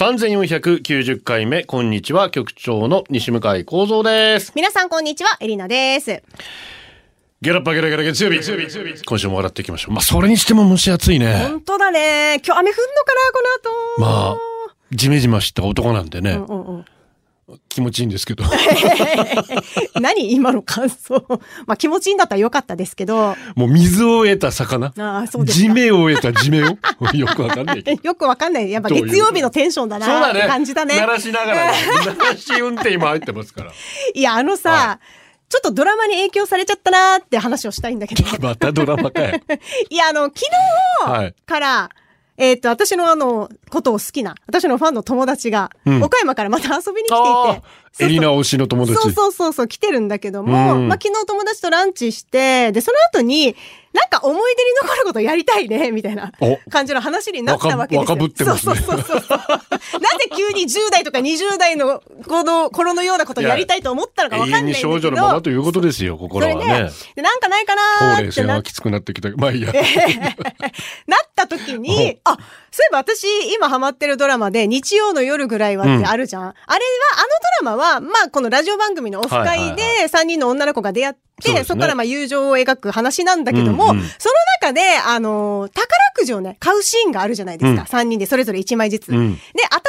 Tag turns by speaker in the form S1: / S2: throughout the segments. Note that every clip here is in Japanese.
S1: 3490回目、こんにちは、局長の西向井幸三です。
S2: 皆さんこんにちは、エリナです。
S1: ゲラッパゲラゲラ月曜日、今週も笑っていきましょう。まあ、それにしても蒸し暑いね。
S2: 本当だね。今日雨降んのかな、この後。
S1: まあ、ジメジメした男なんでね、
S2: うんうんうん
S1: 気持ちいいんですけど。
S2: 何今の感想。まあ気持ちいいんだったらよかったですけど。
S1: もう水を得た魚。
S2: ああ、そうですか。
S1: 地面を得た地面を？よくわかんない。
S2: よくわかんない。やっぱ月曜日のテンションだなって
S1: そうだね。
S2: 感じだね。
S1: 鳴らしながらね。鳴らし運転今入ってますから。
S2: いや、あのさ、
S1: は
S2: ちょっとドラマに影響されちゃったなーって話をしたいんだけど。
S1: またドラマかい。
S2: いや、あの、昨
S1: はい
S2: 日から、えっ、と、私のあの、ことを好きな、私のファンの友達が、
S1: うん。
S2: 岡山からまた遊びに来ていて
S1: エリナ推しの友達。
S2: そうそうそうそう、来てるんだけども、
S1: うん。
S2: まあ昨日友達とランチして、で、その後に、なんか思い出に残ることやりたいね、みたいな
S1: お
S2: 感じの話になったわけですよ。
S1: 若ぶってますね
S2: そうそうそうそう。なぜ急に10代とか20代のこの頃のようなことをやりたいと思ったのかわかんないんだけど。
S1: に少女のままということですよ、心は
S2: それ
S1: ね
S2: で。、でなんかないかな
S1: ほう
S2: ーってなっ
S1: れい線はきつくなってきた。まあいいや。
S2: なった時に、あ、そういえば私今ハマってるドラマで日曜の夜ぐらいはってあるじゃん。あれは、あのドラマは、まあこのラジオ番組のオフ会で3人の女の子が出会って、
S1: そうですね。
S2: そこからまあ友情を描く話なんだけども、
S1: うんうん
S2: その中で、あのー宝くじをね、買うシーンがあるじゃないですか。
S1: うん。
S2: 3人でそれぞれ1枚ずつ。
S1: うん。
S2: で、当たっ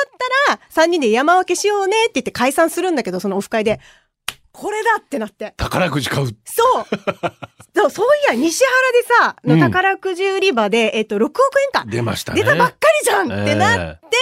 S2: たら3人で山分けしようねって言って解散するんだけど、そのオフ会で、これだってなって。
S1: 宝くじ買う。
S2: そう。そう、そういや、西原でさ、の
S1: うん
S2: 宝くじ売り場で、えっと、6億円か。
S1: 出ましたね。
S2: 出たばっかりじゃんってなって、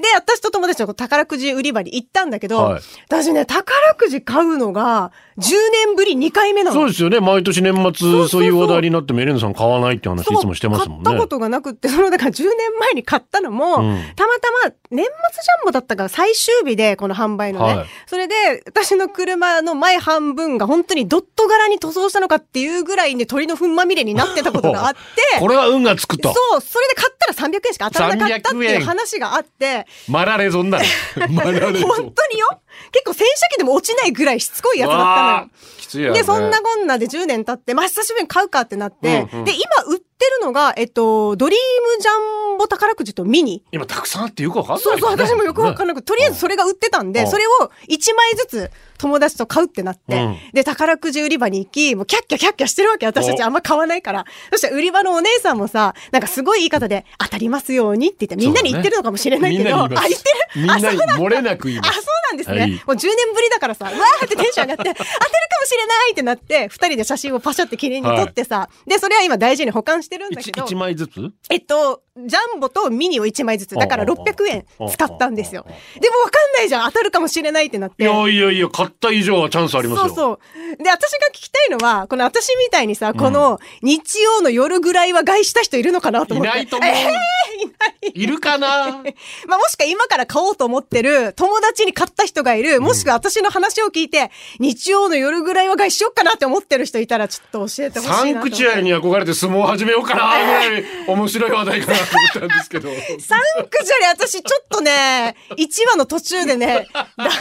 S2: で、私と友達と宝くじ売り場に行ったんだけど、
S1: はい
S2: 私ね、宝くじ買うのが、10年ぶり2回目なの。
S1: そうですよね。毎年年末、
S2: そう
S1: いう話題になってもエレンさん買わないって話いつもしてますもんね。
S2: 買ったことがなくって、その、だから10年前に買ったのも、
S1: うん
S2: たまたま年末ジャンボだったから最終日で、この販売のね。
S1: はい
S2: それで、私の車の前半分が本当にドット柄に塗装したのかっていうぐらいね、鳥の糞まみれになってたことがあって、
S1: これは運がつくと。
S2: そう、それで買ったら300円しか当たらなかったって
S1: 300
S2: いう
S1: 円
S2: 話があって、
S1: マラレゾンだね。マラレゾン。
S2: 本当によ結構洗車機でも落ちないぐらいしつこいやつだったのよ。
S1: きついやね。
S2: で、そんなこんなで10年経って、まあ、久しぶりに買うかってなって、
S1: うんうん
S2: で、今売ってるのが、えっと、ドリームジャンボ宝くじとミニ。
S1: 今たくさんあってよくわかんない、
S2: そうそう、私もよくわかん
S1: な
S2: く、とりあえずそれが売ってたんで、
S1: うん。
S2: それを1枚ずつ友達と買うってなって、
S1: うん。
S2: で、宝くじ売り場に行き、もうキャッキャキャッキャしてるわけ、私たち
S1: お。
S2: あんま買わないから。そしたら売り場のお姉さんもさ、なんかすごい言い方で、当たりますようにって言って、みんなに言ってるのかもしれないけど、あ、
S1: みんなに言
S2: ってる？
S1: みんなに漏れなく言いま
S2: あ、
S1: す
S2: んですね。
S1: はい。
S2: もう10年ぶりだからさ、うわーってテンション上がって、当てるかもしれないってなって、二人で写真をパシャって記念に撮ってさ、で、それは今大事に保管してるんだけど。
S1: 一一、枚ずつ？
S2: えっと、ジャンボとミニを1枚ずつ、だから
S1: おうおうおう
S2: 600円使ったんですよ。でもわかんないじゃん、当たるかもしれないってなって。
S1: いやいやいや、買った以上はチャンスありますよ。
S2: そうそう。で、私が聞きたいのは、この私みたいにさ、この日曜の夜ぐらいは外した人いるのかなと思って。
S1: いないと思う
S2: えーいない。
S1: いるかな？
S2: まあ、もしくは今から買おうと思ってる友達に買った人がいる、もしくは私の話を聞いて、日曜の夜ぐらいは外しようかなって思ってる人いたら、ちょっと教えてほしいなと
S1: サ。ンクチュアリに憧れて相撲を始めようかなぐらい面白い話題かなと思ったんですけど。
S2: サンクチュアリ私ちょっとね、1話の途中でね、だ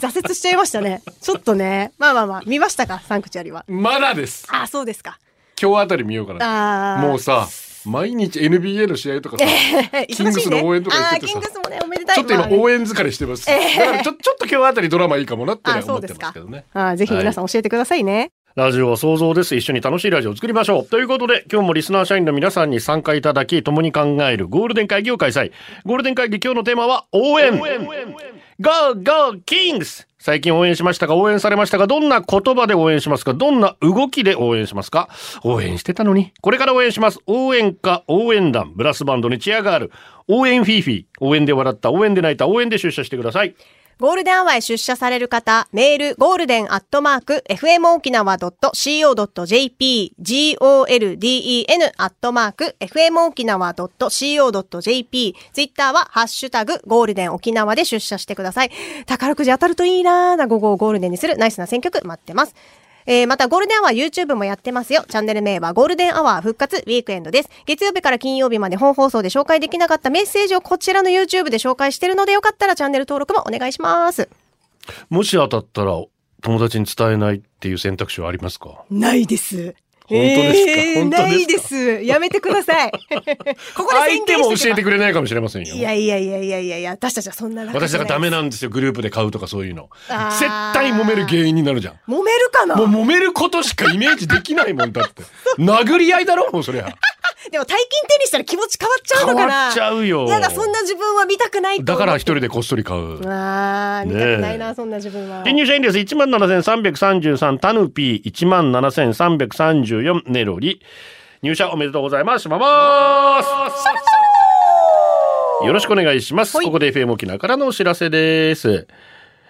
S2: 挫折しちゃいましたね。ちょっとね。まあまあまあ、見ましたか？サンクチュアリは。
S1: まだです。
S2: ああ、そうですか。
S1: 今日あたり見ようかな。もうさ、毎日 NBA の試合とかさ、キングスの応援とか言っててさ
S2: ああ、キングスもね、おめでたい
S1: ちょっと今応援疲れしてます。だからちょちょっと今日あたりドラマいいかもなってね思ってますけどね。。
S2: ああ、ぜひ皆さん教えてくださいね。
S1: ラジオは想像です。一緒に楽しいラジオを作りましょう。ということで、今日もリスナー社員の皆さんに参加いただき、共に考えるゴールデン会議を開催。ゴールデン会議今日のテーマは応援。Go, go, Kings! 最近応援しましたが、応援されましたが、どんな言葉で応援しますか？どんな動きで応援しますか？応援してたのに。これから応援します。応援歌、応援団、ブラスバンドにチアガール、応援フィーフィー、応援で笑った、応援で泣いた、応援で出社してください。
S2: ゴールデンアワーへ出社される方、メール、ゴールデンアットマーク、fmokinawa.co.jp、golden アットマーク、fmokinawa.co.jp、ツイッターは、ハッシュタグ、ゴールデン沖縄で出社してください。宝くじ当たるといいなーな午後をゴールデンにするナイスな選曲待ってます。えーまた、ゴールデンアワー YouTube もやってますよ。チャンネル名はゴールデンアワー復活ウィークエンドです。月曜日から金曜日まで本放送で紹介できなかったメッセージをこちらの YouTube で紹介してるので、よかったらチャンネル登録もお願いします。
S1: もし当たったら友達に伝えないっていう選択肢はありますか？
S2: ないです。
S1: 本当ですか？
S2: えないです。やめてください。ここで
S1: 相
S2: 宣
S1: 手も教え
S2: てく
S1: れないかもしれませんよ。
S2: いやいやいやいやいやいや、私たちはそんな仲
S1: 私だからダメ
S2: な。
S1: なんですよグループで買うとかそういうの。絶対揉める原因になるじゃん。
S2: 揉めるかな？
S1: もう揉めることしかイメージできないもんだって。殴り合いだろもうそりゃ
S2: でも大金手にしたら気持ち変わっちゃうのかな。
S1: 変わっちゃうよ。
S2: やだ、そんな自分は見たくないと
S1: だから一
S2: 人。
S1: 人でこっそり買う。
S2: あー見たくないな、
S1: ねえ
S2: そんな自分は。
S1: 新入社員です。1万7333タヌピー。1万7334ネロリ。入社おめでとうございます。します。よろしくお願いします。ここで FM 沖縄からのお知らせです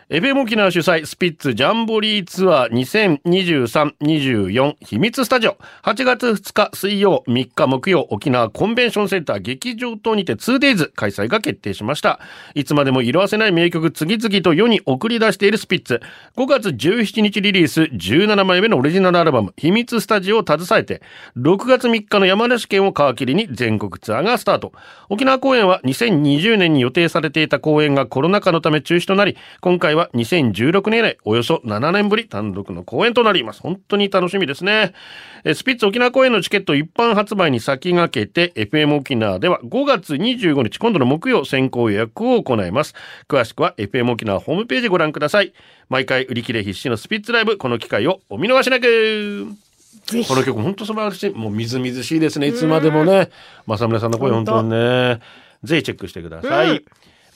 S1: FM 沖縄主催スピッツジャンボリーツアー2023-24秘密スタジオ。8月2日水曜3日木曜沖縄コンベンションセンター劇場等にて 2days 開催が決定しました。いつまでも色褪せない名曲次々と世に送り出しているスピッツ。5月17日リリース17枚目のオリジナルアルバム秘密スタジオを携えて6月3日の山梨県を皮切りに全国ツアーがスタート。沖縄公演は2020年に予定されていた公演がコロナ禍のため中止となり今回は2016年以来およそ7年ぶり単独の公演となります。本当に楽しみですね。えースピッツ沖縄公演のチケット一般発売に先駆けて FM 沖縄では5月25日今度の木曜先行予約を行います。詳しくは FM 沖縄ホームページご覧ください。毎回売り切れ必至のスピッツライブこの機会をお見逃しなく。この曲本当素晴らしい。もうみずみずしいですねいつまでもね。正村さんの声本当にね。ぜひチェックしてください、
S2: うん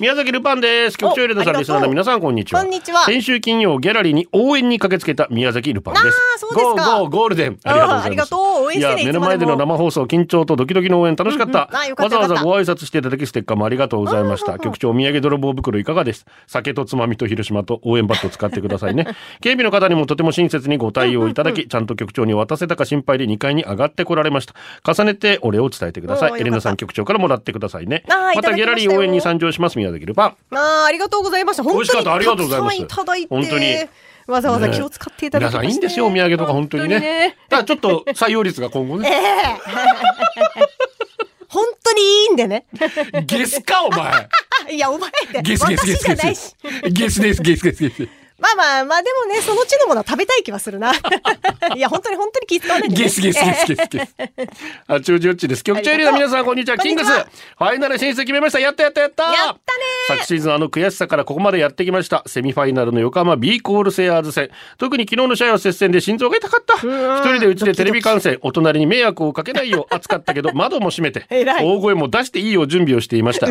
S1: 宮崎ルパンです。局長エレナさんリスナーの皆さんこんにちは。
S2: こんにちは。
S1: 先週金曜ギャラリーに応援に駆けつけた宮崎ルパンです。
S2: あーそうですか。
S1: ゴーゴーゴールデン。ありがとうございます。
S2: あーありがとう。応援してね
S1: いや目の前での生放送緊張とドキドキの応援楽しかった,、わざわざご挨拶していただきステッカーもありがとうございました、局長お土産泥棒袋いかがです？酒とつまみと広島と応援バット使ってくださいね。警備の方にもとても親切にご対応いただき、ちゃんと局長に渡せたか心配で2階に上がってこられました。重ねてお礼を伝えてください。エレナさん局長からもらってくださいね。
S2: また
S1: ギャラリー応援に参上します宮崎ルパン。
S2: あーありがとうございました。本当に
S1: 美味しかった。ありがとうございます。
S2: いただいて。
S1: 本当に。
S2: わざわざ気を使っていただきまして、
S1: 皆さんいいんですよお土産とか本当にね。ただちょっと採用率が今後ね。
S2: 本当にいいんでね。
S1: ゲスかお前。
S2: あ いや、お前って。
S1: ゲスゲスゲスゲス。ゲスですゲスゲスゲス
S2: まあまあまあ、でもね、そのうちのものは食べたい気はするな。いや、本当に本当に気使わないで、ね。
S1: ゲスゲスゲスゲスゲス。あ、中ジオッチです。局長エリアの皆さん、こんにちは。キングス。ファイナル進出決めました。やったやったやった
S2: やったね
S1: 昨シーズンあの悔しさからここまでやってきました。セミファイナルの横浜 B コールセアーズ戦。特に昨日の試合は接戦で心臓が痛かった。一人でうちでテレビ観戦。お隣に迷惑をかけないよう暑かったけど、窓も閉めて、大声も出していいよう準備をしていました。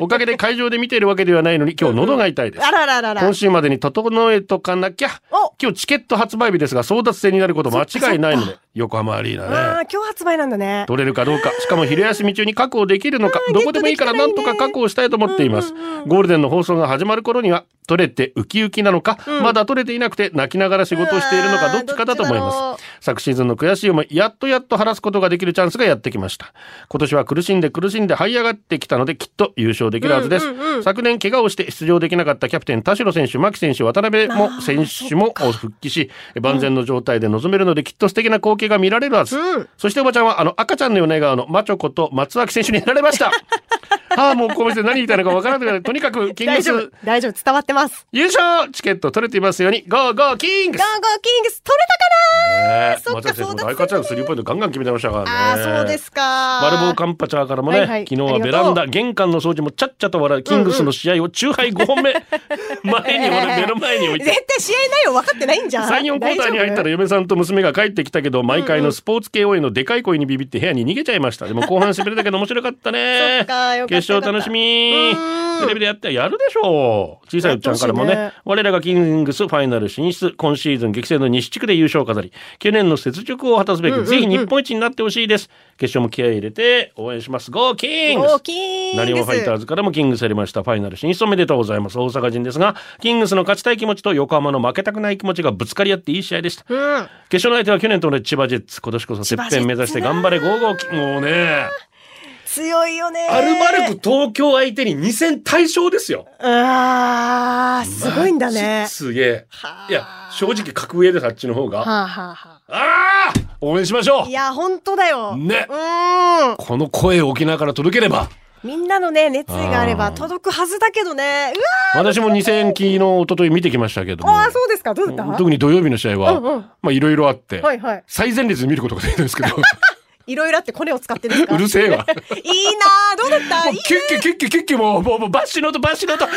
S1: おかげで会場で見ているわけではないのに、今日喉が痛いです
S2: あ。らららら。
S1: 今週までに整えとかなきゃ
S2: お。
S1: 今日チケット発売日ですが争奪戦になること間違いないので横浜アリー
S2: あ
S1: ナね。
S2: あ、今日発売なんだね。
S1: 取れるかどうか。しかも昼休み中に確保できるのか。どこでもいいからなんとか確保したいと思っています。ゴールデンの放送が始まる頃には取れてウキウキなのか、まだ取れていなくて泣きながら仕事をしているのかどっちかだと思います。昨シーズンの悔しい思いやっとやっと晴らすことができるチャンスがやってきました。今年は苦しんで苦しんで這い上がってきたのできっと優勝できるはずです、昨年怪我をして出場できなかったキャプテン田代選手牧選手渡辺も選手も復帰し万全の状態で臨めるのできっと素敵な光景が見られるはず、そしておばちゃんはあの赤ちゃんのような笑顔のマチョコと松脇選手にやられました。ああもうこの店で何言いたいのかわからなくなるとにかく キング
S2: 大丈夫
S1: ス。
S2: 大丈夫。伝わってます。
S1: 優勝チケット取れていますようにゴーゴーキングス。
S2: ゴーゴーキングス取れたか
S1: ねえ。
S2: そっか
S1: 松崎選手も
S2: そうだ
S1: 大活躍スリーポイントガンガン決めてましたからね。
S2: なあそうですか。
S1: バルボーカンパチャーからもね、
S2: はいはい。
S1: 昨日はベラン
S2: あ
S1: ダ玄関の掃除もちゃっちゃと笑うキングスの試合を中杯5本目、前に俺目の前に置いて。
S2: 絶対試合内容分かってないんじゃん。
S1: 3、4クォーターに入ったら嫁さんと娘が帰ってきたけど、毎回のスポーツ系応援のでかい声にビビって部屋に逃げちゃいました。でも 後半しびれたけど面白かったね。決勝楽しみ。テレビでやってやるでしょう。小さいおっちゃんからもね、
S2: ね。
S1: 我らがキングスファイナル進出、今シーズン激戦の西地区で優勝を飾り、去年の雪辱を果たすべく、ぜひ日本一になってほしいです。決勝も気合い入れて応援します。ゴーキングス
S2: 大きい
S1: なにわファイターズからもキングスやりました。ファイナル進出おめでとうございます。大阪人ですがキングスの勝ちたい気持ちと横浜の負けたくない気持ちがぶつかり合っていい試合でした、
S2: うん。
S1: 決勝の相手は去年と同じ千葉ジェッツ今年こそてっぺん目指して頑張れゴーゴーキもうね。
S2: 強いよね。
S1: アルバルク東京相手に2戦大勝ですよ。
S2: うわー、すごいんだね。
S1: すげえ。
S2: はあ
S1: いや正直格上ですあっちの方が。
S2: はあ、はあは
S1: あ。あ応援しましょ
S2: あ、いや、本当だよ。
S1: ね。
S2: うん。
S1: この声を沖縄から届ければ
S2: みんなのね、熱意があれば届くはずだけどね。うわ
S1: 私も2戦昨日一昨日見てきましたけども。
S2: ーあー、そうですか。どうだった？
S1: 特に土曜日の試合は、
S2: うんうん。
S1: まあいろいろあって、
S2: はいはい。
S1: 最前列で見ることができるんですけど
S2: いろいろあってコネを使ってですか？
S1: うるせえわ
S2: いいなーどうだった？
S1: キュッキュキュッキュキュッキュもうもうもうバッシュの音バッシュの音あ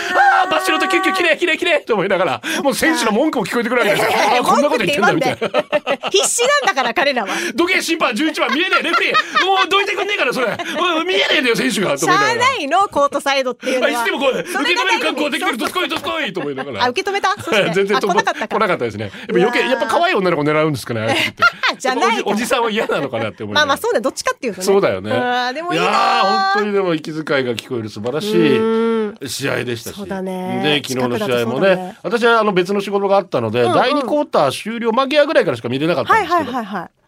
S1: あバッシュの音キュッキュキレイキレイキレイと思いながらもう選手の文句も聞こえてくるわけですよあーこんなこと言ってんだみたいな
S2: 必死なんだから彼らは。
S1: どけ審判11番見えねえレフェリーもうどいてくんねえからそれうん見えねえんだよ選手がと思いながら
S2: ないのコートサイドっていうのは。
S1: あいつでもこう受け止める覚悟
S2: ない
S1: できてるどすこいどすこいと思いながら
S2: あ、受け止めた。
S1: 全然
S2: あ、来なかったか。
S1: 来なかったですね。やっぱ余計、やっぱ可愛い女の子狙うんですかね。
S2: じゃない
S1: おじさんは嫌なのかなって思いながら
S2: まあまあそうね、どっちかっていうとね。
S1: そうだよね。
S2: でもいい
S1: やー本当にでも息遣いが聞こえる素晴らしい試合でしたし。
S2: そうだね
S1: で、昨日の試合もね
S2: ね、
S1: 私はあの別の仕事があったので、
S2: んうん
S1: 第2クォーター終了間際ぐらいからしか見れなかったん
S2: はい
S1: ですけど、
S2: はいはいはい。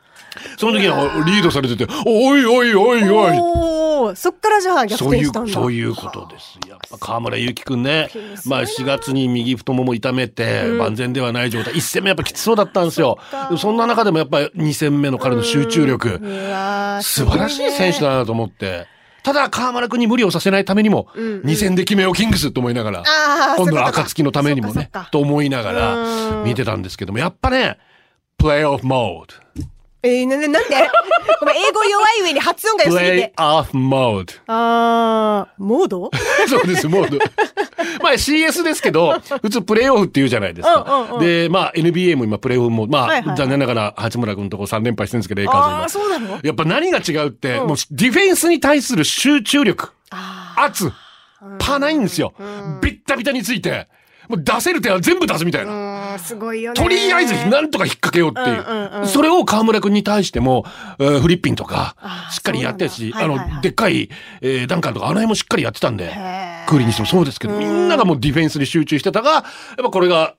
S1: その時はリードされてて、おいおいおいおい。
S2: おお、そっからじゃあ逆
S1: そういう
S2: 転したんだ。
S1: そういうことです。やっぱ河村勇輝くんね。まあ4月に右太もも痛めて万全ではない状態、1戦目やっぱきつそうだったんですよ。でもそんな中でもやっぱり2戦目の彼の集中力、素晴らしい選手だなと思って。ただ河村くんに無理をさせないためにも、2戦で決めようキングスと思いながら、今度の
S2: そういうことか。
S1: 暁のためにもねと思いながら
S2: うん
S1: 見てたんですけども、やっぱね、プレイオフモード。
S2: えー、な、ななんで？ごめん、英語弱い上に発音が良
S1: プ
S2: すぎて。
S1: レイオフモード。
S2: あー、モード？
S1: そうです、モード。まあ CS ですけど、普通プレイオフって言うじゃないですか。
S2: うんうんうん。
S1: で、まあ NBA も今プレイオフも、まあ、
S2: はいはい
S1: 残念ながら八村君とこ3連敗してるんですけど、レイカーズ今
S2: あー、そうなの？
S1: やっぱ何が違うって、もうディフェンスに対する集中力、
S2: あ
S1: 圧、パないんですよ。ビッタビタについて、もう出せる手は全部出すみたいな。
S2: ー、すごいよね。
S1: とりあえずなんとか引っ掛けようっていう。
S2: うんうんうん
S1: それを河村君に対しても、えーフリッピンとかしっかりやってるし、
S2: はいはいはい
S1: の、でっかい、えーダンカンとか、あの辺もしっかりやってたんでクーリーにしてもそうですけど、みんながもうディフェンスに集中してたが、やっぱこれが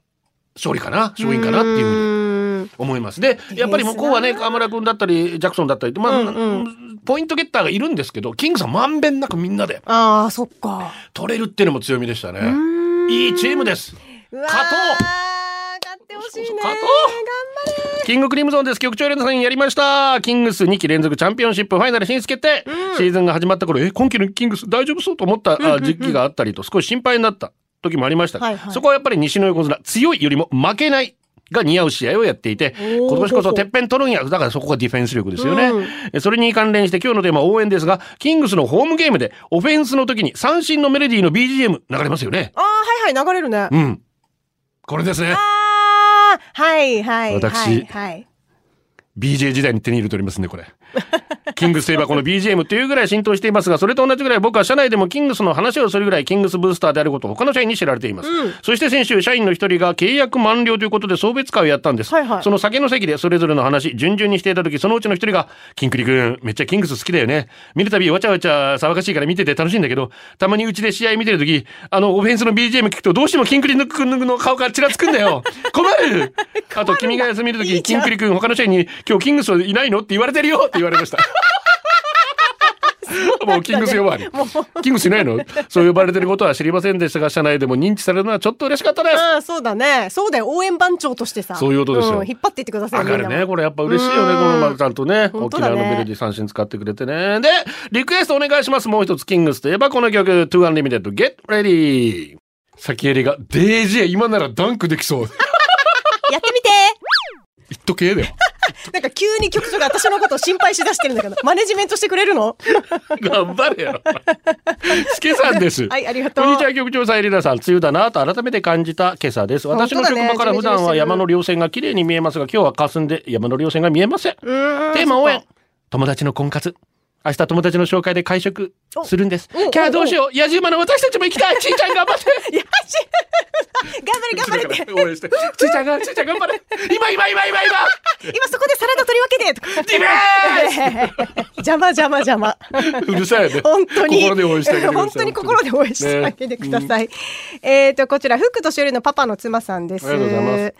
S1: 勝利かな、勝因かなっていうふうに。思います。で、やっぱり向こうはね、河村君だったり、ジャクソンだったり、まあ、ポイントゲッターがいるんですけど、キングさんまんべんなくみんなで
S2: あー、そっか。
S1: 取れるっていうのも強みでしたね。いいチームです。
S2: うわー
S1: 勝とう
S2: 勝ってほしいね。
S1: 勝とうキングクリムゾンです。局長連さんやりました。キングス2期連続チャンピオンシップファイナル進出決定。シーズンが始まった頃、え、今季のキングス大丈夫そうと思った？あ時期があったりと少し心配になった時もありました。
S2: はいはい
S1: そこはやっぱり西の横綱、強いよりも負けない。が似合う試合をやっていて、
S2: ー
S1: 今年こそてっぺん取るんや。だからそこがディフェンス力ですよね。
S2: うん
S1: えそれに関連して今日のテーマは応援ですが、キングスのホームゲームでオフェンスの時に三振のメロディーの BGM 流れますよね。
S2: あー、はいはい、流れるね。
S1: うん。これですね。
S2: あー、はいはい。
S1: 私
S2: はいはい。
S1: BJ 時代に手に入れておりますね、これ。キングスといえばこの BGM っていうぐらい浸透していますが、それと同じぐらい僕は社内でもキングスの話をするぐらいキングスブースターであることを他の社員に知られています。そして先週、社員の一人が契約満了ということで送別会をやったんです。
S2: はいはい
S1: その酒の席でそれぞれの話、順々にしていた時、そのうちの一人が、キンクリ君、めっちゃキングス好きだよね。見るたびわちゃわちゃ騒がしいから見てて楽しいんだけど、たまにうちで試合見てる時、あの、オフェンスの BGM 聞くとどうしてもキンクリ君の顔がちらつくんだよ。困る あと、君が休みる時、キンクリ君他の社員に、今日キングスいないの？って言われてるよって言われました。もうキングス呼ばわり。キングスいないの？そう呼ばれてることは知りませんでしたが、社内でも認知されるのはちょっと嬉しかったです。
S2: あーそうだね。そうだよ。応援番長としてさ。
S1: そういうことですよ
S2: ん引っ張っていってください。
S1: 上がるね。これやっぱ嬉しいよね。この丸ちゃんとね。沖縄のメロディー三振使ってくれてね。で、リクエストお願いします。もう一つ、キングスといえばこの曲、To Unlimited Get Ready。先襟が、デージ今ならダンクできそう。
S2: やってみて
S1: 言っとけだよ。
S2: なんか急に局長が私のことを心配しだしてるんだけど、マネジメントしてくれるの？
S1: 頑張れよ。スケさんです。
S2: はい、ありがとう。
S1: こんにちは、局長さん、エリナさん。梅雨だなと改めて感じた今朝です。私の職場から普段は山の稜線が綺麗に見えますが、今日は霞んで山の稜線が見えません。テーマ応援。友達の婚活。明日友達の紹介で会食するんです。
S2: お
S1: キャーどうしよう。野じ馬の私たちも行きたい。ちいちゃん頑張って。
S2: いや、し頑張れ頑張れって。
S1: 応援して。ちいちゃんが、ちいちゃん頑張れ。今今今今今。
S2: 今そこでサラダ取り分けて。
S1: ディベ
S2: 邪魔邪魔邪魔。
S1: うるさいよね。
S2: 本当に。
S1: 心で応援してあげてください
S2: 本当に心で応援してあげてください。えっと、こちら、福としおりのパパの妻さんです。
S1: ありがとうございます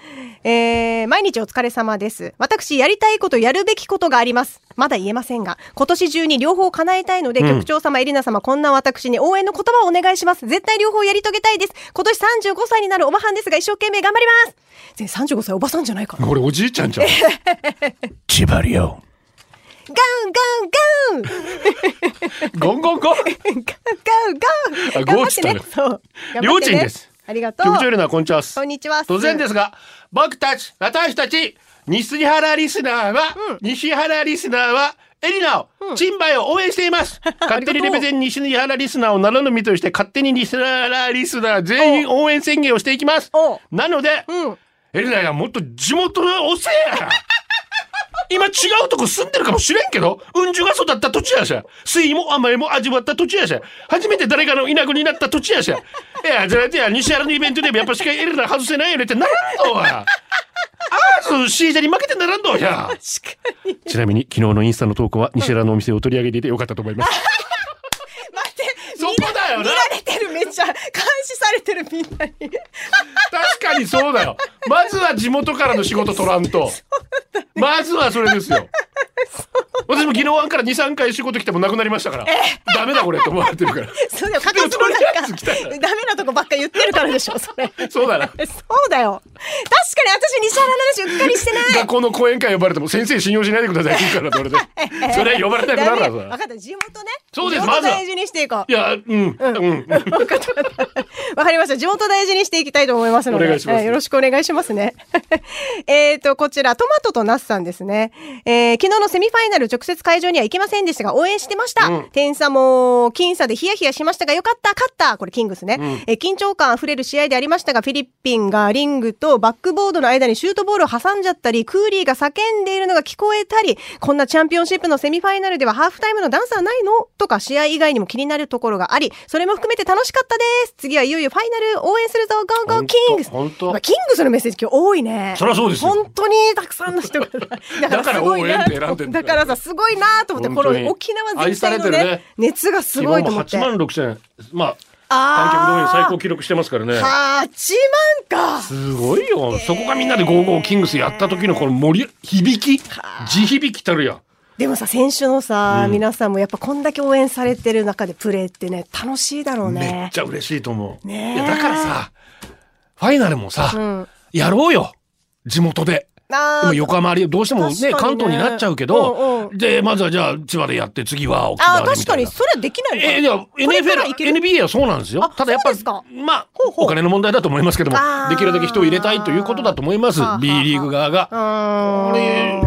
S2: えー毎日お疲れ様です。私、やりたいこと、やるべきことがあります。まだ言えませんが、今年中に両方叶えたいので、
S1: うん
S2: 局長様、エリナ様、こんな私に応援の言葉をお願いします。絶対両方やり遂げたいです。今年35歳になるおばはんですが、一生懸命頑張ります。全然35歳おばさんじゃないから。
S1: これおじいちゃんじゃん。千葉りよ。
S2: ガンガンガン
S1: ゴンゴンゴン。
S2: ガンガンガン
S1: ゴーチったね。
S2: ねそう。
S1: りょうちんです。
S2: ありがとう。
S1: 局長エレナこんにちは。
S2: こんにちは。
S1: 突然ですが、僕たち、私たち、西原リスナーは、西原リスナーは、エリナを、チンバイを応援しています。勝手にレベゼン西原リスナーを名乗る身として、勝手に西原リスナー全員応援宣言をしていきます
S2: お。
S1: なので、
S2: うん。
S1: エリナがもっと地元のおせえや。今違うとこ住んでるかもしれんけど、うんじゅが育った土地やしゃ。酸いも甘いも味わった土地やしゃ。初めて誰かのいなくになった土地やしゃ。いや、じゃあ、西原のイベントでもやっぱしかエレナ外せないよねってならんのわ。あーず、シージャに負けてならんのや。ちなみに、昨日のインスタの投稿は、西原のお店を取り上げていてよかったと思います。
S2: 待って。
S1: そこだよな
S2: 見られてるめっちゃ監視されてるみんなに。
S1: 確かにそうだよ。まずは地元からの仕事取らんと。まずはそれですよ。私も昨日ワンから2、3回仕事来てもなくなりましたから。ダメだこれと思われてるから。
S2: そうだよ。かかともなん
S1: とりあえず来た
S2: か ダメなとこばっか言ってるからでしょ。それ。
S1: そうだな。
S2: そうだよ。確かに私西原の話うっかりしてない。
S1: 学校の講演会呼ばれても先生信用しないでくださいからそれで。それは呼ばれたくなる
S2: ダメ
S1: わそれ
S2: 分かった。地元ね。
S1: そうですまずは
S2: 大事にしていこう。
S1: いや、うん、うん。
S2: わかりました。地元大事にしていきたいと思いますので。
S1: お願いします
S2: えーよろしくお願いしますね。えっと、こちら、トマトとナスさんですね。えー昨日のセミファイナル直接会場には行けませんでしたが、応援してました。
S1: うん
S2: 点差も、僅差でヒヤヒヤしましたが、よかった、勝った。これ、キングスね。えー緊張感あふれる試合でありましたが、フリッピンがリングとバックボードの間にシュートボールを挟んじゃったり、クーリーが叫んでいるのが聞こえたり、こんなチャンピオンシップのセミファイナルではハーフタイムのダンサーないの？とか、試合以外にも気になるところがあり、それも含めて楽しかったです。次はいよいよファイナル応援するぞ、ゴーゴーキングス
S1: 本当？
S2: まあキングスのメッセージ今日多いね。
S1: そりゃそうですよ
S2: 本当にたくさんの人が。だ
S1: から応援って選んでだ
S2: からさ、すごいなと思って、この沖縄全体のね
S1: ね、
S2: 熱がすごいと思って。
S1: 昨日も8万6千。まあ、観客動員最高記録してますからね。
S2: 8万か。
S1: すごいよ。そこがみんなでゴーゴーキングスやった時のこの盛り、響き地響きたるや。
S2: でもさ、選手のさ、皆さんもやっぱこんだけ応援されてる中でプレーってね、楽しいだろう
S1: めっ
S2: ね。
S1: ちゃ嬉しいと思う。
S2: ねえ
S1: いや、だからさ、ファイナルもさ、
S2: ん
S1: やろうよ。地元で。でも横浜ありどうしてもね
S2: ね
S1: 関東になっちゃうけど、
S2: うんうん
S1: でまずはじゃあ千葉でやって次は沖縄でみたいな。
S2: 確かに、それはできない
S1: えー、いや
S2: これからいけ
S1: NFL、
S2: る
S1: NBA はそうなんですよ
S2: あ。
S1: ただやっぱまあお金の問題だと思いますけどもできるだけ人を入れたいということだと思います。B リーグ側が。これ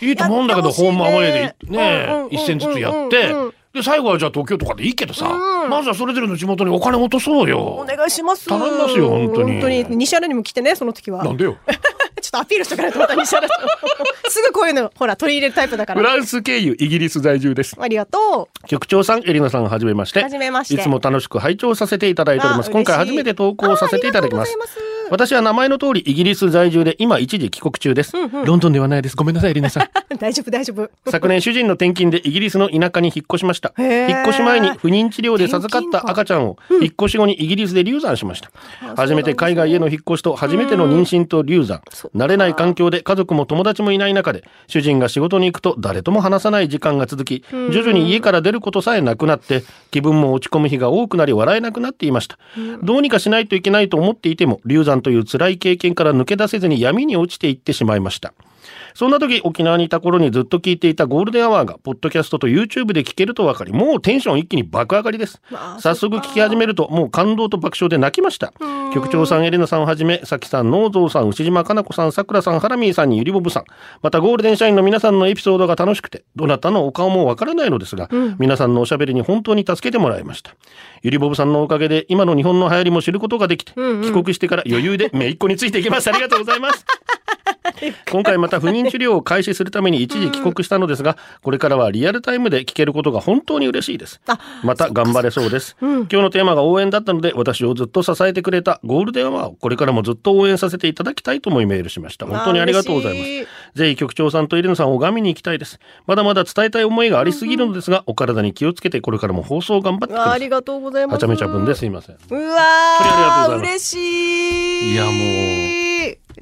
S1: いいと思うんだけど、ホームアウェイで
S2: うんうんうん
S1: ね一戦ずつやって
S2: うんうん、
S1: で最後はじゃあ東京とかでいいけどさ、
S2: うん
S1: まずはそれぞれの地元にお金落とそうよ
S2: お。願いします。
S1: 頼みますよ本当に
S2: 本当に。西原にも来てね、その時は。
S1: なんでよ。
S2: とアピールしとかないとまた西原さん。すぐこういうの、ほら、取り入れるタイプだから。
S1: フランス経由イギリス在住です。
S2: ありがとう。
S1: 局長さん、エリナさん、はじめまして。
S2: はじめまして
S1: いつも楽しく拝聴させていただいております。
S2: あ
S1: 今回初めて投稿させていただきます私は名前の通りイギリス在住で今一時帰国中です。ロンドンではないです。ごめんなさい、エリナさん。
S2: 大丈夫、大丈夫。
S1: 昨年主人の転勤でイギリスの田舎に引っ越しました。
S2: へー
S1: 引っ越し前に不妊治療で授かった赤ちゃんを引っ越し後にイギリスで流産しました。初めて海外への引っ越しと初めての妊娠と流産。慣れない環境で家族も友達もいない中で主人が仕事に行くと誰とも話さない時間が続き徐々に家から出ることさえなくなって気分も落ち込む日が多くなり笑えなくなっていました。どうにかしないといけないと思っていても流産という辛い経験から抜け出せずに闇に落ちていってしまいました。そんな時沖縄にいた頃にずっと聞いていたゴールデンアワーがポッドキャストと YouTube で聞けると分かりもうテンション一気に爆上がりです。早速聞き始めるともう感動と爆笑で泣きました。局長さんエリナさんをはじめさきさんノーゾーさん牛島かな子さんさくらさんハラミーさんにゆりぼぶさん。またゴールデン社員の皆さんのエピソードが楽しくてどなたのお顔もわからないのですが、皆さんのおしゃべりに本当に助けてもらいました。ゆりぼぶさんのおかげで今の日本の流行りも知ることができて、帰国してから余裕で姪っ子についていきます。ありがとうございます今回また不妊治療を開始するために一時帰国したのですが、これからはリアルタイムで聞けることが本当に嬉しいです。
S2: あ
S1: また頑張れそうです、今日のテーマが応援だったので私をずっと支えてくれたゴールデンアワーをこれからもずっと応援させていただきたいと思いメールしました。本当にありがとうございます。ぜひ局長さんとエリナさんを拝みに行きたいです。まだまだ伝えたい思いがありすぎるのですが、お体に気をつけてこれからも放送頑張ってください
S2: ありがとうございます。
S1: はちゃめちゃ分ですいません。
S2: うわ
S1: 本当にありがとうご
S2: ー、
S1: ざいま
S2: 嬉しい。
S1: いやも
S2: う。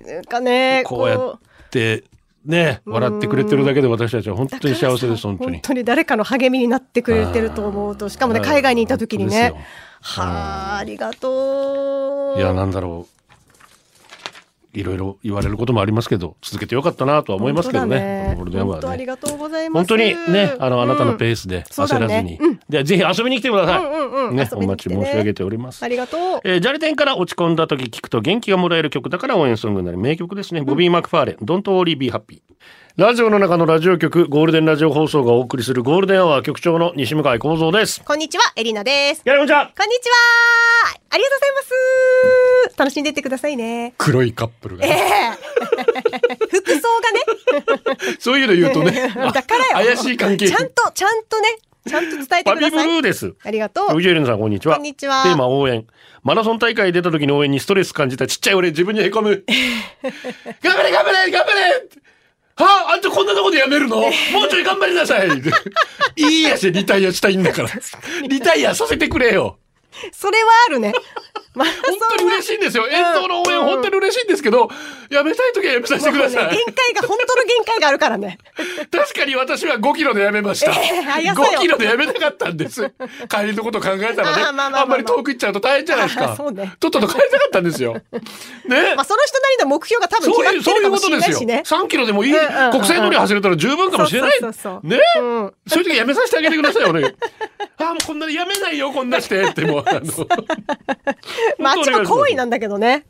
S2: なんかね、
S1: こうやってね笑ってくれてるだけで私たちは本当に幸せです本当に。
S2: 本当に誰かの励みになってくれてると思うと、しかもね、
S1: はい。
S2: 海外にいた時にね。はあ、ありがとう。
S1: いやなんだろういろいろ言われることもありますけど続けてよかったなとは思いますけどね。ゴールデンアワ
S2: 本当ありがとうございます。
S1: 本当にねあのあなたのペースで焦らずに、
S2: うん。
S1: でぜひ遊びに来てください、
S2: うんうんうん。
S1: ねお待ち申し上げております。
S2: ありがとう。
S1: えー、ジャレテンから落ち込んだ時聞くと元気がもらえる曲だから応援ソングになる名曲ですね、ボビー・マクファーレン「Don't Worry Be Happy」ラジオの中のラジオ局ゴールデンラジオ放送がお送りするゴールデンアワー局長の西向井幸三です
S2: こんにちは、エリナです。
S1: やらこんにちは
S2: こんにちは。ありがとうございます。楽しんでってくださいね。
S1: 黒いカップルが、
S2: ええ 服装がね。
S1: そういうの言うとね
S2: だからよ。
S1: 怪しい関係
S2: ちゃんと、ちゃんとね、ちゃんと伝えて
S1: パビブル
S2: ください。
S1: ーです
S2: ありがとう。
S1: 藤井玲奈さんこんにちは
S2: こんにちは
S1: テーマ応援マラソン大会出た時の応援にストレス感じたちっちゃい俺自分にへこむ 頑張れ頑張れ頑張れはあ、あんたこんなとこでやめるの？もうちょい頑張りなさい。いいやしリタイアしたいんだから。リタイアさせてくれよ
S2: それはあるね。
S1: 本当に嬉しいんですよ遠投の応援本当に嬉しいんですけどやめたい時はやめさせてください、
S2: 限界が、本当の限界があるからね。
S1: 確かに私は5キロでやめました。
S2: えー早さよ
S1: 5キロでやめなかったんです。帰りのこと考えたらね、
S2: あーまあまあまあまあ
S1: あんまり遠く行っちゃうと大変じゃないですか。
S2: そうね
S1: とっとと帰りたかったんですよ。ね。
S2: まあ、その人なりの目標が多分決
S1: ういう、そういうことですよ。
S2: しれないしね。
S1: 3キロでもいい、国際通り走れたら十分かもしれない。
S2: そうそうそうそう
S1: ね、
S2: うん
S1: そういう時やめさせてあげてくださいよね。あーもうこんなにやめないよ、こんなしてってもう、あの、
S2: まあ、あっちも好意なんだけどね。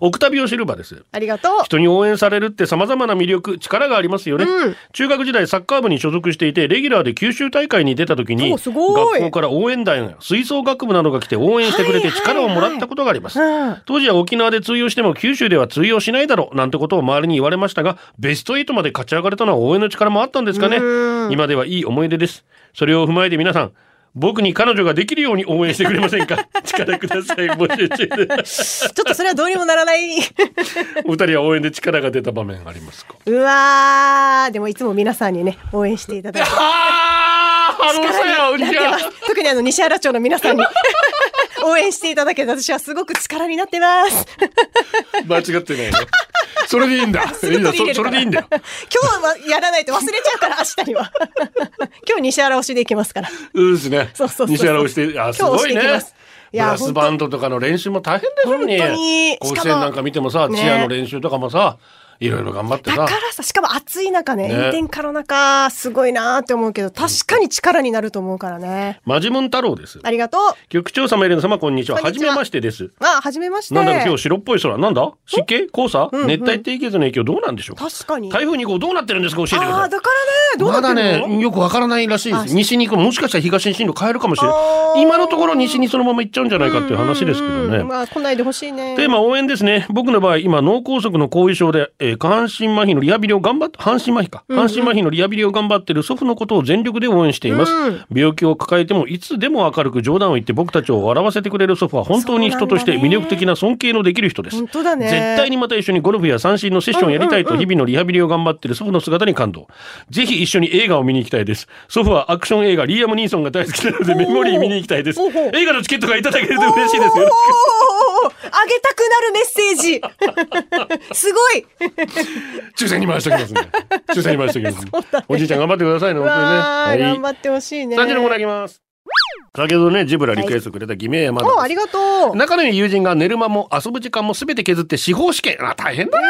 S1: オクタビオシルバです。
S2: ありがとう。
S1: 人に応援されるって様々な魅力力がありますよね、
S2: うん。
S1: 中学時代サッカー部に所属していてレギュラーで九州大会に出た時に学校から応援団や吹奏楽部などが来て応援してくれて力をもらったことがあります、
S2: うん。
S1: 当時は沖縄で通用しても九州では通用しないだろうなんてことを周りに言われましたがベスト8まで勝ち上がれたのは応援の力もあったんですかね。
S2: うん。
S1: 今ではいい思い出です。それを踏まえて皆さん僕に彼女ができるように応援してくれませんか？力ください募集中です
S2: ちょっとそれはどうにもならない。
S1: お二人は応援で力が出た場面ありますか？
S2: うわー、でもいつも皆さんにね、応援していただいて。
S1: ああ、ハローさや、おじ。
S2: 特にあの、西原町の皆さんに応援していただけて、私はすごく力になってます。
S1: 間違ってないね。それでいいんだ。いいんだ。そ
S2: れ
S1: でいいんだよ。
S2: 今日はやらないと忘れちゃうから、明日には。今日西原推しでいきますから。
S1: うんですね。
S2: そうそうそう
S1: 西原をして、あ、すごいねブラスバンドとかの練習も大変でしょうに。甲子園なんか見てもさ、
S2: ね
S1: チアの練習とかもさ、いろいろ頑張ってさ
S2: だか。らさ、しかも暑い中ね、
S1: ね
S2: 炎天下の中、すごいなーって思うけど、確かに力になると思うからね。
S1: マジムン太郎です。
S2: ありがとう。
S1: 局長様、エレン様、こんにちは。
S2: は
S1: はじめましてです。
S2: あ、はじめまして。
S1: なんだか今日白っぽい空、なんだ？湿気？黄砂、
S2: うんうん
S1: 熱帯低気圧の影響どうなんでしょう？か
S2: 確かに。
S1: 台風2号どうなってるんですか？教えてください
S2: あ。だからね、どうな
S1: まだ
S2: ってるの？
S1: ね、よくわからないらしいで
S2: あ
S1: す。西に行く、もしかしたら東に進路変えるかもしれない今のところ西にそのまま行っちゃうんじゃないかっていう話ですけどね。
S2: うんまあ、来ないでほしいね。
S1: テーマ応援ですね。僕の場合、今、脳梗塞の後遺症で、えー下半身麻痺のリハビリを頑張って、半身麻痺か。半身麻痺のリハビリを頑張っている祖父のことを全力で応援しています。
S2: うん
S1: 病気を抱えても、いつでも明るく冗談を言って僕たちを笑わせてくれる祖父は本当に人として魅力的な尊敬のできる人です。
S2: 本当だね。
S1: 絶対にまた一緒にゴルフや三振のセッションをやりたいと日々のリハビリを頑張っている祖父の姿に感動。ぜひ一緒に映画を見に行きたいです。祖父はアクション映画リーアム・ニーソンが大好きなのでメモリー見に行きたいです。映画のチケットがいただけると嬉しいですよ。
S2: あげたくなるメッセージ すごい
S1: く 抽選に回しておきますんで。抽選に回しておきます。
S2: ね
S1: おじいちゃん頑張ってくださいね、
S2: う
S1: 本当にね。
S2: わー、頑張
S1: は
S2: ってほしいね。
S1: い。3時のコーナーいきます。先ほどね、ジブラリクエストくれた偽名山田
S2: ありがとう。
S1: 仲のいい友人が寝る間も遊ぶ時間も全て削って司法試験あ大変だな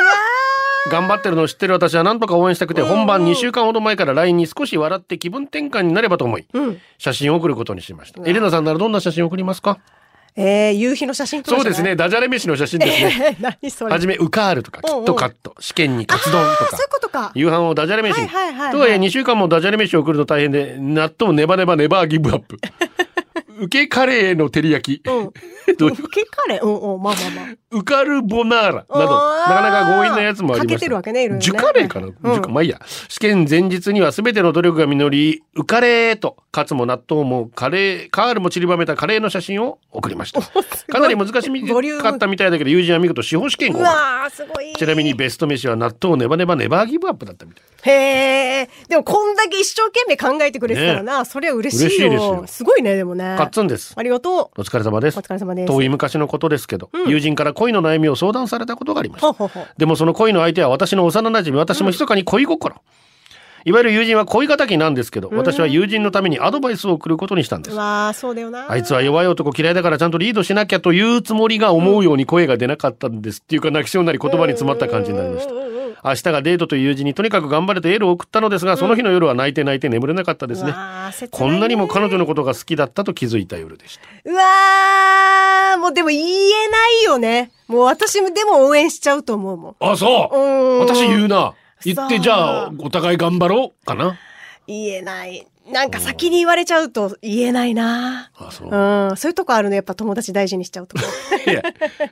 S1: 頑張ってるのを知ってる私は何とか応援したくて本番2週間ほど前から LINE に少し笑って気分転換になればと思い
S2: うん。
S1: 写真を送ることにしましたエレナさんならどんな写真を送りますか
S2: えー、夕日の写真
S1: そうですね。ダジャレ飯の写真ですね。
S2: 何それ？
S1: はじめウカールとかキットカット試験にカツ丼と
S2: あ
S1: か
S2: そういうことか。
S1: 夕飯をダジャレ飯に。とはいえ2週間もダジャレ飯を送ると大変で納豆ネバネバネバーギブアップ受けカレーの照り焼き。
S2: うん。
S1: どういう
S2: 受けカレー？うんうん、まあまあまあ。
S1: ウカルボナーラなど、なかなか強引なやつもありました。
S2: かけてるわけねいろいろね
S1: ジュカレーかな、
S2: うん
S1: ジュカまあいいや。試験前日には全ての努力が実り、ウカレーと、カツも納豆もカレー、カールも散りばめたカレーの写真を送りました。かなり難し
S2: ボリューム
S1: かったみたいだけど、友人は見事司法試験
S2: う
S1: 合格。
S2: わー、すごい。
S1: ちなみにベスト飯は納豆ネバネバネバーギブアップだったみたい。
S2: へえ。でもこんだけ一生懸命考えてくれてたらな、それは嬉しいよ。
S1: 嬉しいですよ
S2: すごいね、でもね。
S1: カッツンです。
S2: ありがとう。
S1: お疲れ様です。
S2: お疲れ様です。
S1: 遠い昔のことですけど、友人から恋の悩みを相談されたことがありました。
S2: ほうほう。
S1: でもその恋の相手は私の幼馴染、私も密かに恋心。いわゆる友人は恋敵なんですけど、私は友人のためにアドバイスを送ることにしたんです
S2: う。わー、そうだよな。
S1: あいつは弱い男嫌いだからちゃんとリードしなきゃというつもりが思うように声が出なかったんです。っていうか泣きそうになり言葉に詰まった感じになりました。明日がデートという友人にとにかく頑張れとエールを送ったのですが、その日の夜は泣いて泣いて眠れなかったですね。こんなにも彼女のことが好きだったと気づいた夜でした。
S2: うわー、もうでも言えないよね。もう私もでも応援しちゃうと思うもん。
S1: あ、そう
S2: うん
S1: 私言うな。言ってじゃあお互い頑張ろうかな。
S2: 言えない。なんか先に言われちゃうと言えないな。
S1: あ、そう。
S2: うん、そういうとこあるね。やっぱ友達大事にしちゃうとこ。
S1: いや、い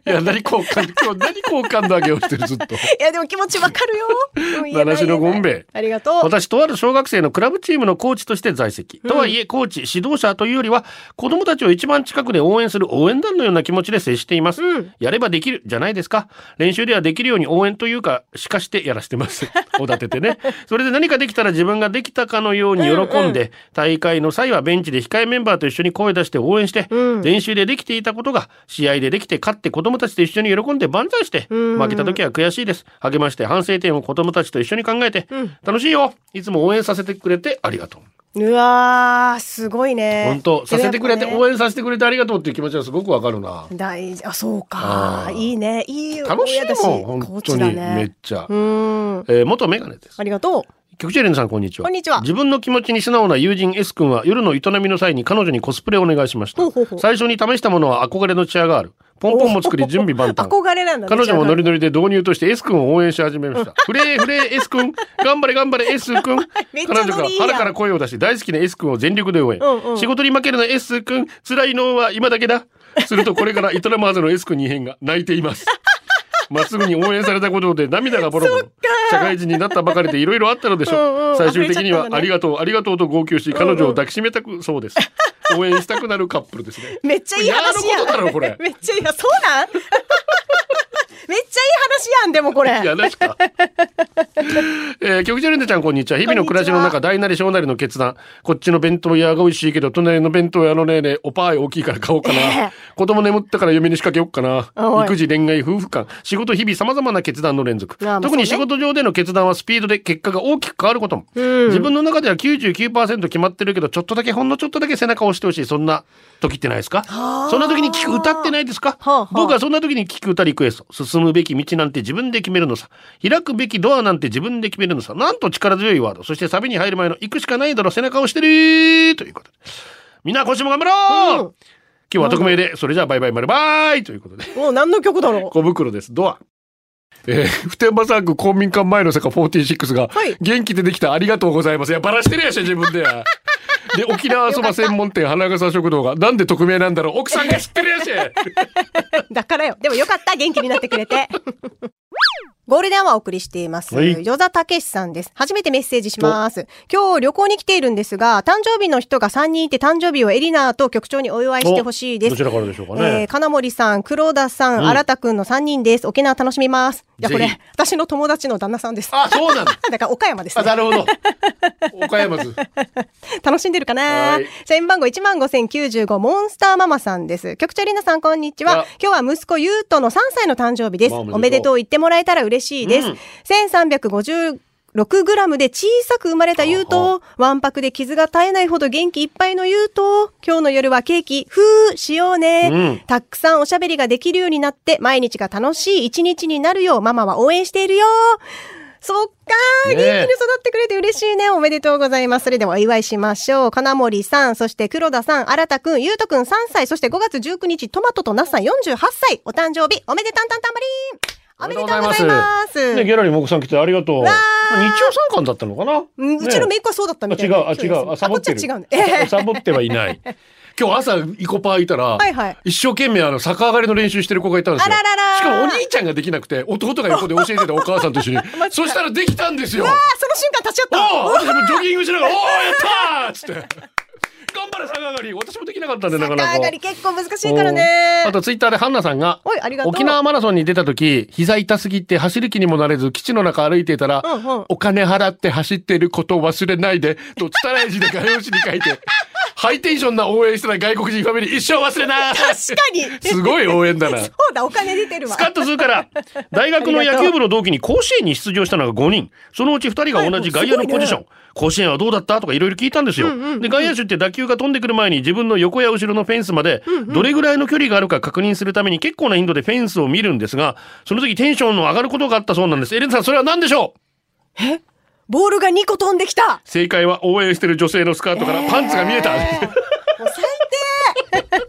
S1: や、何交換、今日何交換だけをしてる、ずっと。
S2: いや、でも気持ちわかるよ。
S1: 七種のゴンベイ
S2: 言えないありがとう。
S1: 私、とある小学生のクラブチームのコーチとして在籍。とはいえ、コーチ、指導者というよりは、子供たちを一番近くで応援する応援団のような気持ちで接しています。
S2: うん
S1: やればできる、じゃないですか。練習ではできるように応援というか、しかしてやらせてます。おだててね。それで何かできたら自分ができたかのように喜んで、大会の際はベンチで控えメンバーと一緒に声出して応援して、
S2: うん
S1: 練習でできていたことが、試合でできて勝って子供たちと一緒に喜んで万歳して、
S2: うん
S1: 負けた時は悔しいです。励まして反省点を子供たちと一緒に考えて、
S2: うん
S1: 楽しいよいつも応援させてくれてありがとう。
S2: うわー、すごいね。
S1: 本当させてくれて、
S2: でも
S1: 応援させてくれてありがとうっていう気持ちはすごくわかるな。
S2: 大事。あ、そうかいいね。いいよ。
S1: 楽しいもん、本当に、
S2: ね
S1: めっちゃ。
S2: うん。
S1: えー元メガネです。
S2: ありがと
S1: 局長エレンさん、こんにちは。
S2: こんにちは
S1: 自分の気持ちに素直な友人 S 君は夜の営みの際に彼女にコスプレをお願いしました。最初に試したものは憧れのチェアガール。ポンポンも作り準備万
S2: う。
S1: 端。
S2: 憧れなんだね。
S1: 彼女もノリ
S2: ノ
S1: ノリで導入として S 君を応援し始めました。フレーフレー S 君、頑張れ頑張れ S 君。彼女が腹から声を出し大好きな S 君を全力で応援。
S2: うんうん
S1: 仕事に負けるな S 君、辛いのは今だけだ。するとこれから営まずの S 君に異変が泣いています。まっすぐに応援されたことで涙がボロボロ。社会人になったばかりでいろいろあったのでしょう。
S2: うんうん
S1: 最終的にはありがとう、ありがとうと号泣し、彼女を抱きしめたくそうです。応援したくなるカップルですね。
S2: めっちゃいい話やん。
S1: 嫌なことだろこれ
S2: めっちゃいい。や、そうなん？めっちゃいい話やん、でもこれ。
S1: いや、確か？えー、局長レンデちゃん、こんにちは。日々の暮らしの中、大なり小なりの決断。こっちの弁当屋が美味しいけど、隣の弁当屋のねえねえ、おパーイ大きいから買おうかな。
S2: え え
S1: 子供眠ったから嫁に仕掛けようか
S2: お
S1: ない育児、恋愛、夫婦間、仕事、日々、様々な決断の連続。特に仕事上での決断はスピードで結果が大きく変わることも。
S2: うん
S1: 自分の中では99%決まってるけど、ちょっとだけ、ほんのちょっとだけ背中を押してほしい。そんな時ってないですか？
S2: はあ
S1: そんな時に聞く歌ってないですか？僕はそんな時に聞く歌リクエスト。進むべき道なんて自分で決めるのさ。開くべきドアなんて自分で決めるのさ。なんと力強いワード。そしてサビに入る前の行くしかないだろ背中を押してるということで。みんな今週も頑張ろう、
S2: うん
S1: 今日は匿名で、それじゃあバイバイまるバイということで。
S2: もう何の曲だろ
S1: 小袋です。ドア。えー、普天間産区公民館前の坂46が、
S2: はい
S1: 元気でできたありがとうございます。いや、バラしてるやし、自分でや。で、沖縄そば専門店花笠食堂が、なんで匿名なんだろう奥さんが知ってるやし
S2: う。だからよ。でもよかった。元気になってくれて。ゴールデンアワーお送りしています。
S1: はい
S2: 与座武さんです。初めてメッセージします。今日旅行に来ているんですが、誕生日の人が3人いて誕生日をエリナーと局長にお祝いしてほしいです
S1: どち。らからでしょうか
S2: えー、
S1: ね。
S2: 金森さん、黒田さん、
S1: うん
S2: 新田くんの3人です。沖縄楽しみます。いや、これ私の友達の旦那さんです。
S1: あ、そうなんだ。
S2: だから岡山です
S1: あ、
S2: ね。
S1: なるほど。岡山図。
S2: 楽しんでるかな？
S1: はい
S2: 社員番号15,095モンスターママさんです。局長りなさん、こんにちは
S1: あ。
S2: 今日は息子ゆうとの3歳の誕生日です。
S1: まあおめでとう
S2: おめでとう言ってもらえたら嬉しいです。
S1: うん
S2: 1350 6グラムで小さく生まれたゆうと、わんぱくで傷が絶えないほど元気いっぱいのゆうと、今日の夜はケーキ、ふーしようね、
S1: うん
S2: たくさんおしゃべりができるようになって、毎日が楽しい一日になるよう、ママは応援しているよ。そっかー、元気に育ってくれて嬉しいね。おめでとうございます。それではお祝いしましょう。金森さん、そして黒田さん、新田くん、ゆうとくん3歳、そして5月19日、トマトとナスさん48歳、お誕生日、おめでたんたんたんばりーんおめでとうございます。
S1: ね、ギャラリーも奥さん来てありがとう。日
S2: わ
S1: 曜参観だったのかな、
S2: うんうちの �m'y っ子はそうだったみたいな。
S1: あ違う、あ、違う、あ、サボってる。
S2: っちは違うね。
S1: サ サボってはいない。今日朝イコパーいたら、
S2: はいはい
S1: 一生懸命あの逆上がりの練習してる子がいたんですよ
S2: あららら
S1: しかもお兄ちゃんができなくて弟が横で教えてたお母さんと一緒に そしたらできたんですよ
S2: あ、その瞬間立ち会った。
S1: おお私もジョギングしながら「おおやったー!」っつって頑張れ逆上がり。私もできなかったんでなかなか。
S2: 逆上がり結構難しいからね。
S1: おあとツイッターでハンナさんが
S2: おいありがとう。
S1: 沖縄マラソンに出た時膝痛すぎて走る気にもなれず基地の中歩いていたら、
S2: うんうん。
S1: お金払って走ってることを忘れないでと拙い字で画用紙に書いて ハイテンションな応援してた外国人ファミリー一生忘れない。
S2: 確かに。
S1: すごい応援だな。
S2: そうだ、お金出てるわ。
S1: スカッとするから 大学の野球部の同期に甲子園に出場したのが5人。そのうち2人が同じ外野のポジション、
S2: はい
S1: 甲子園はどうだった？とかいろいろ聞いたんですよ、で外野手って打球が飛んでくる前に自分の横や後ろのフェンスまでどれぐらいの距離があるか確認するために結構な頻度でフェンスを見るんですがその時テンションの上がることがあったそうなんですエレンさんそれは何でしょう？
S2: ボールが2個飛んできた。
S1: 正解は応援してる女性のスカートからパンツが見えた、
S2: もう最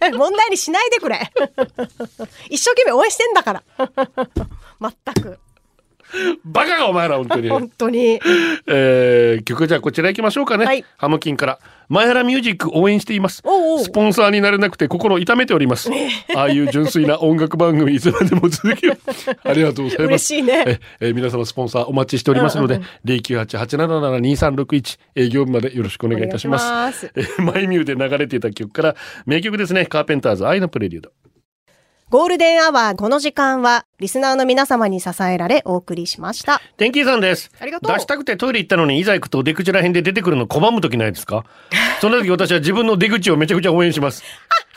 S2: 低問題にしないでくれ。一生懸命応援してんだから。全く。
S1: バカがお前ら本当に
S2: 本当に。
S1: えー、曲じゃあこちら行きましょうかね。
S2: はい
S1: ハムキンから。前原ミュージック応援しています。
S2: おうおう
S1: スポンサーになれなくて心痛めております。ああいう純粋な音楽番組いつまでも続けよう。ありがとうございます。
S2: 嬉しいね
S1: ええー皆様スポンサーお待ちしておりますので、098-877-2361営業部までよろしくお願いいたします。
S2: ます
S1: えーマイミューで流れていた曲から名曲ですね。カーペンターズ愛のプレリュード。
S2: ゴールデンアワーこの時間は、リスナーの皆様に支えられお送りしました。
S1: 天気さんです。
S2: ありがとう
S1: 出したくてトイレ行ったのにいざ行くと出口ら辺で出てくるの拒む時ないですか？その時私は自分の出口をめちゃくちゃ応援します。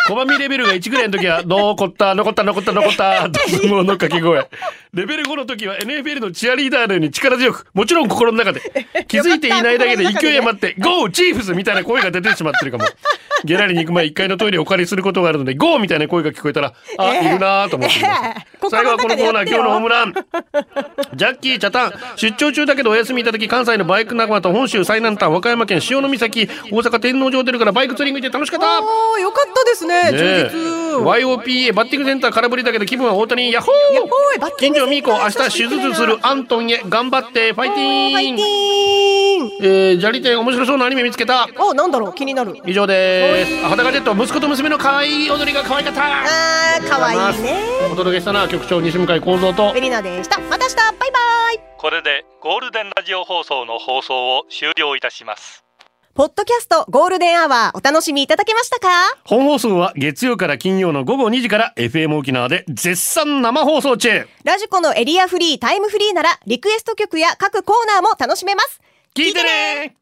S1: 拒みレベルが1ぐらいの時は、残った、残った、残った、残った、と相撲の掛け声。レベル5の時は NFL のチアリーダーのように力強く、もちろん心の中で、気づいていないだけで勢い余って、 Go Chiefs みたいな声が出てしまってるかも。ゲラリに行く前1階のトイレをお借りすることがあるので、 Go みたいな声が聞こえたら、あ、いるなぁと思っています。
S2: ええ。
S1: 最後はこのコーナー、今日のホーム
S2: ラ
S1: ラン。ジャッキー、チャタン、出張中だけどお休みいただき、関西のバイク仲間と本州最南端、和歌山県潮岬、大阪天王寺ホテルからバイクツーリング行って楽しかった。
S2: おー、よかったですね。
S1: ね
S2: 充実。
S1: YOPA バッティングセンター空振りだけど気分は大谷ヤッホ
S2: ー。
S1: 近所ミーコ明日手術するアントンへ頑張ってファイティーン。
S2: ファイティーン。
S1: えー、砂利店面白そうなアニメ見つけた。
S2: お、なんだろう気になる。
S1: 以上です裸ジェット息子と娘の可愛い踊りが可愛かった。
S2: あー、かわいいね。
S1: お届けしたのは局長西向井幸三と。
S2: ベリナでした。また明日。バイバイ。
S3: これでゴールデンラジオ放送の放送を終了いたします。
S2: ポッドキャストゴールデンアワーお楽しみいただけましたか？
S1: 本放送は月曜から金曜の午後2時から FM 沖縄で絶賛生放送中。
S2: ラジコのエリアフリー、タイムフリーならリクエスト曲や各コーナーも楽しめます。
S1: 聞いてね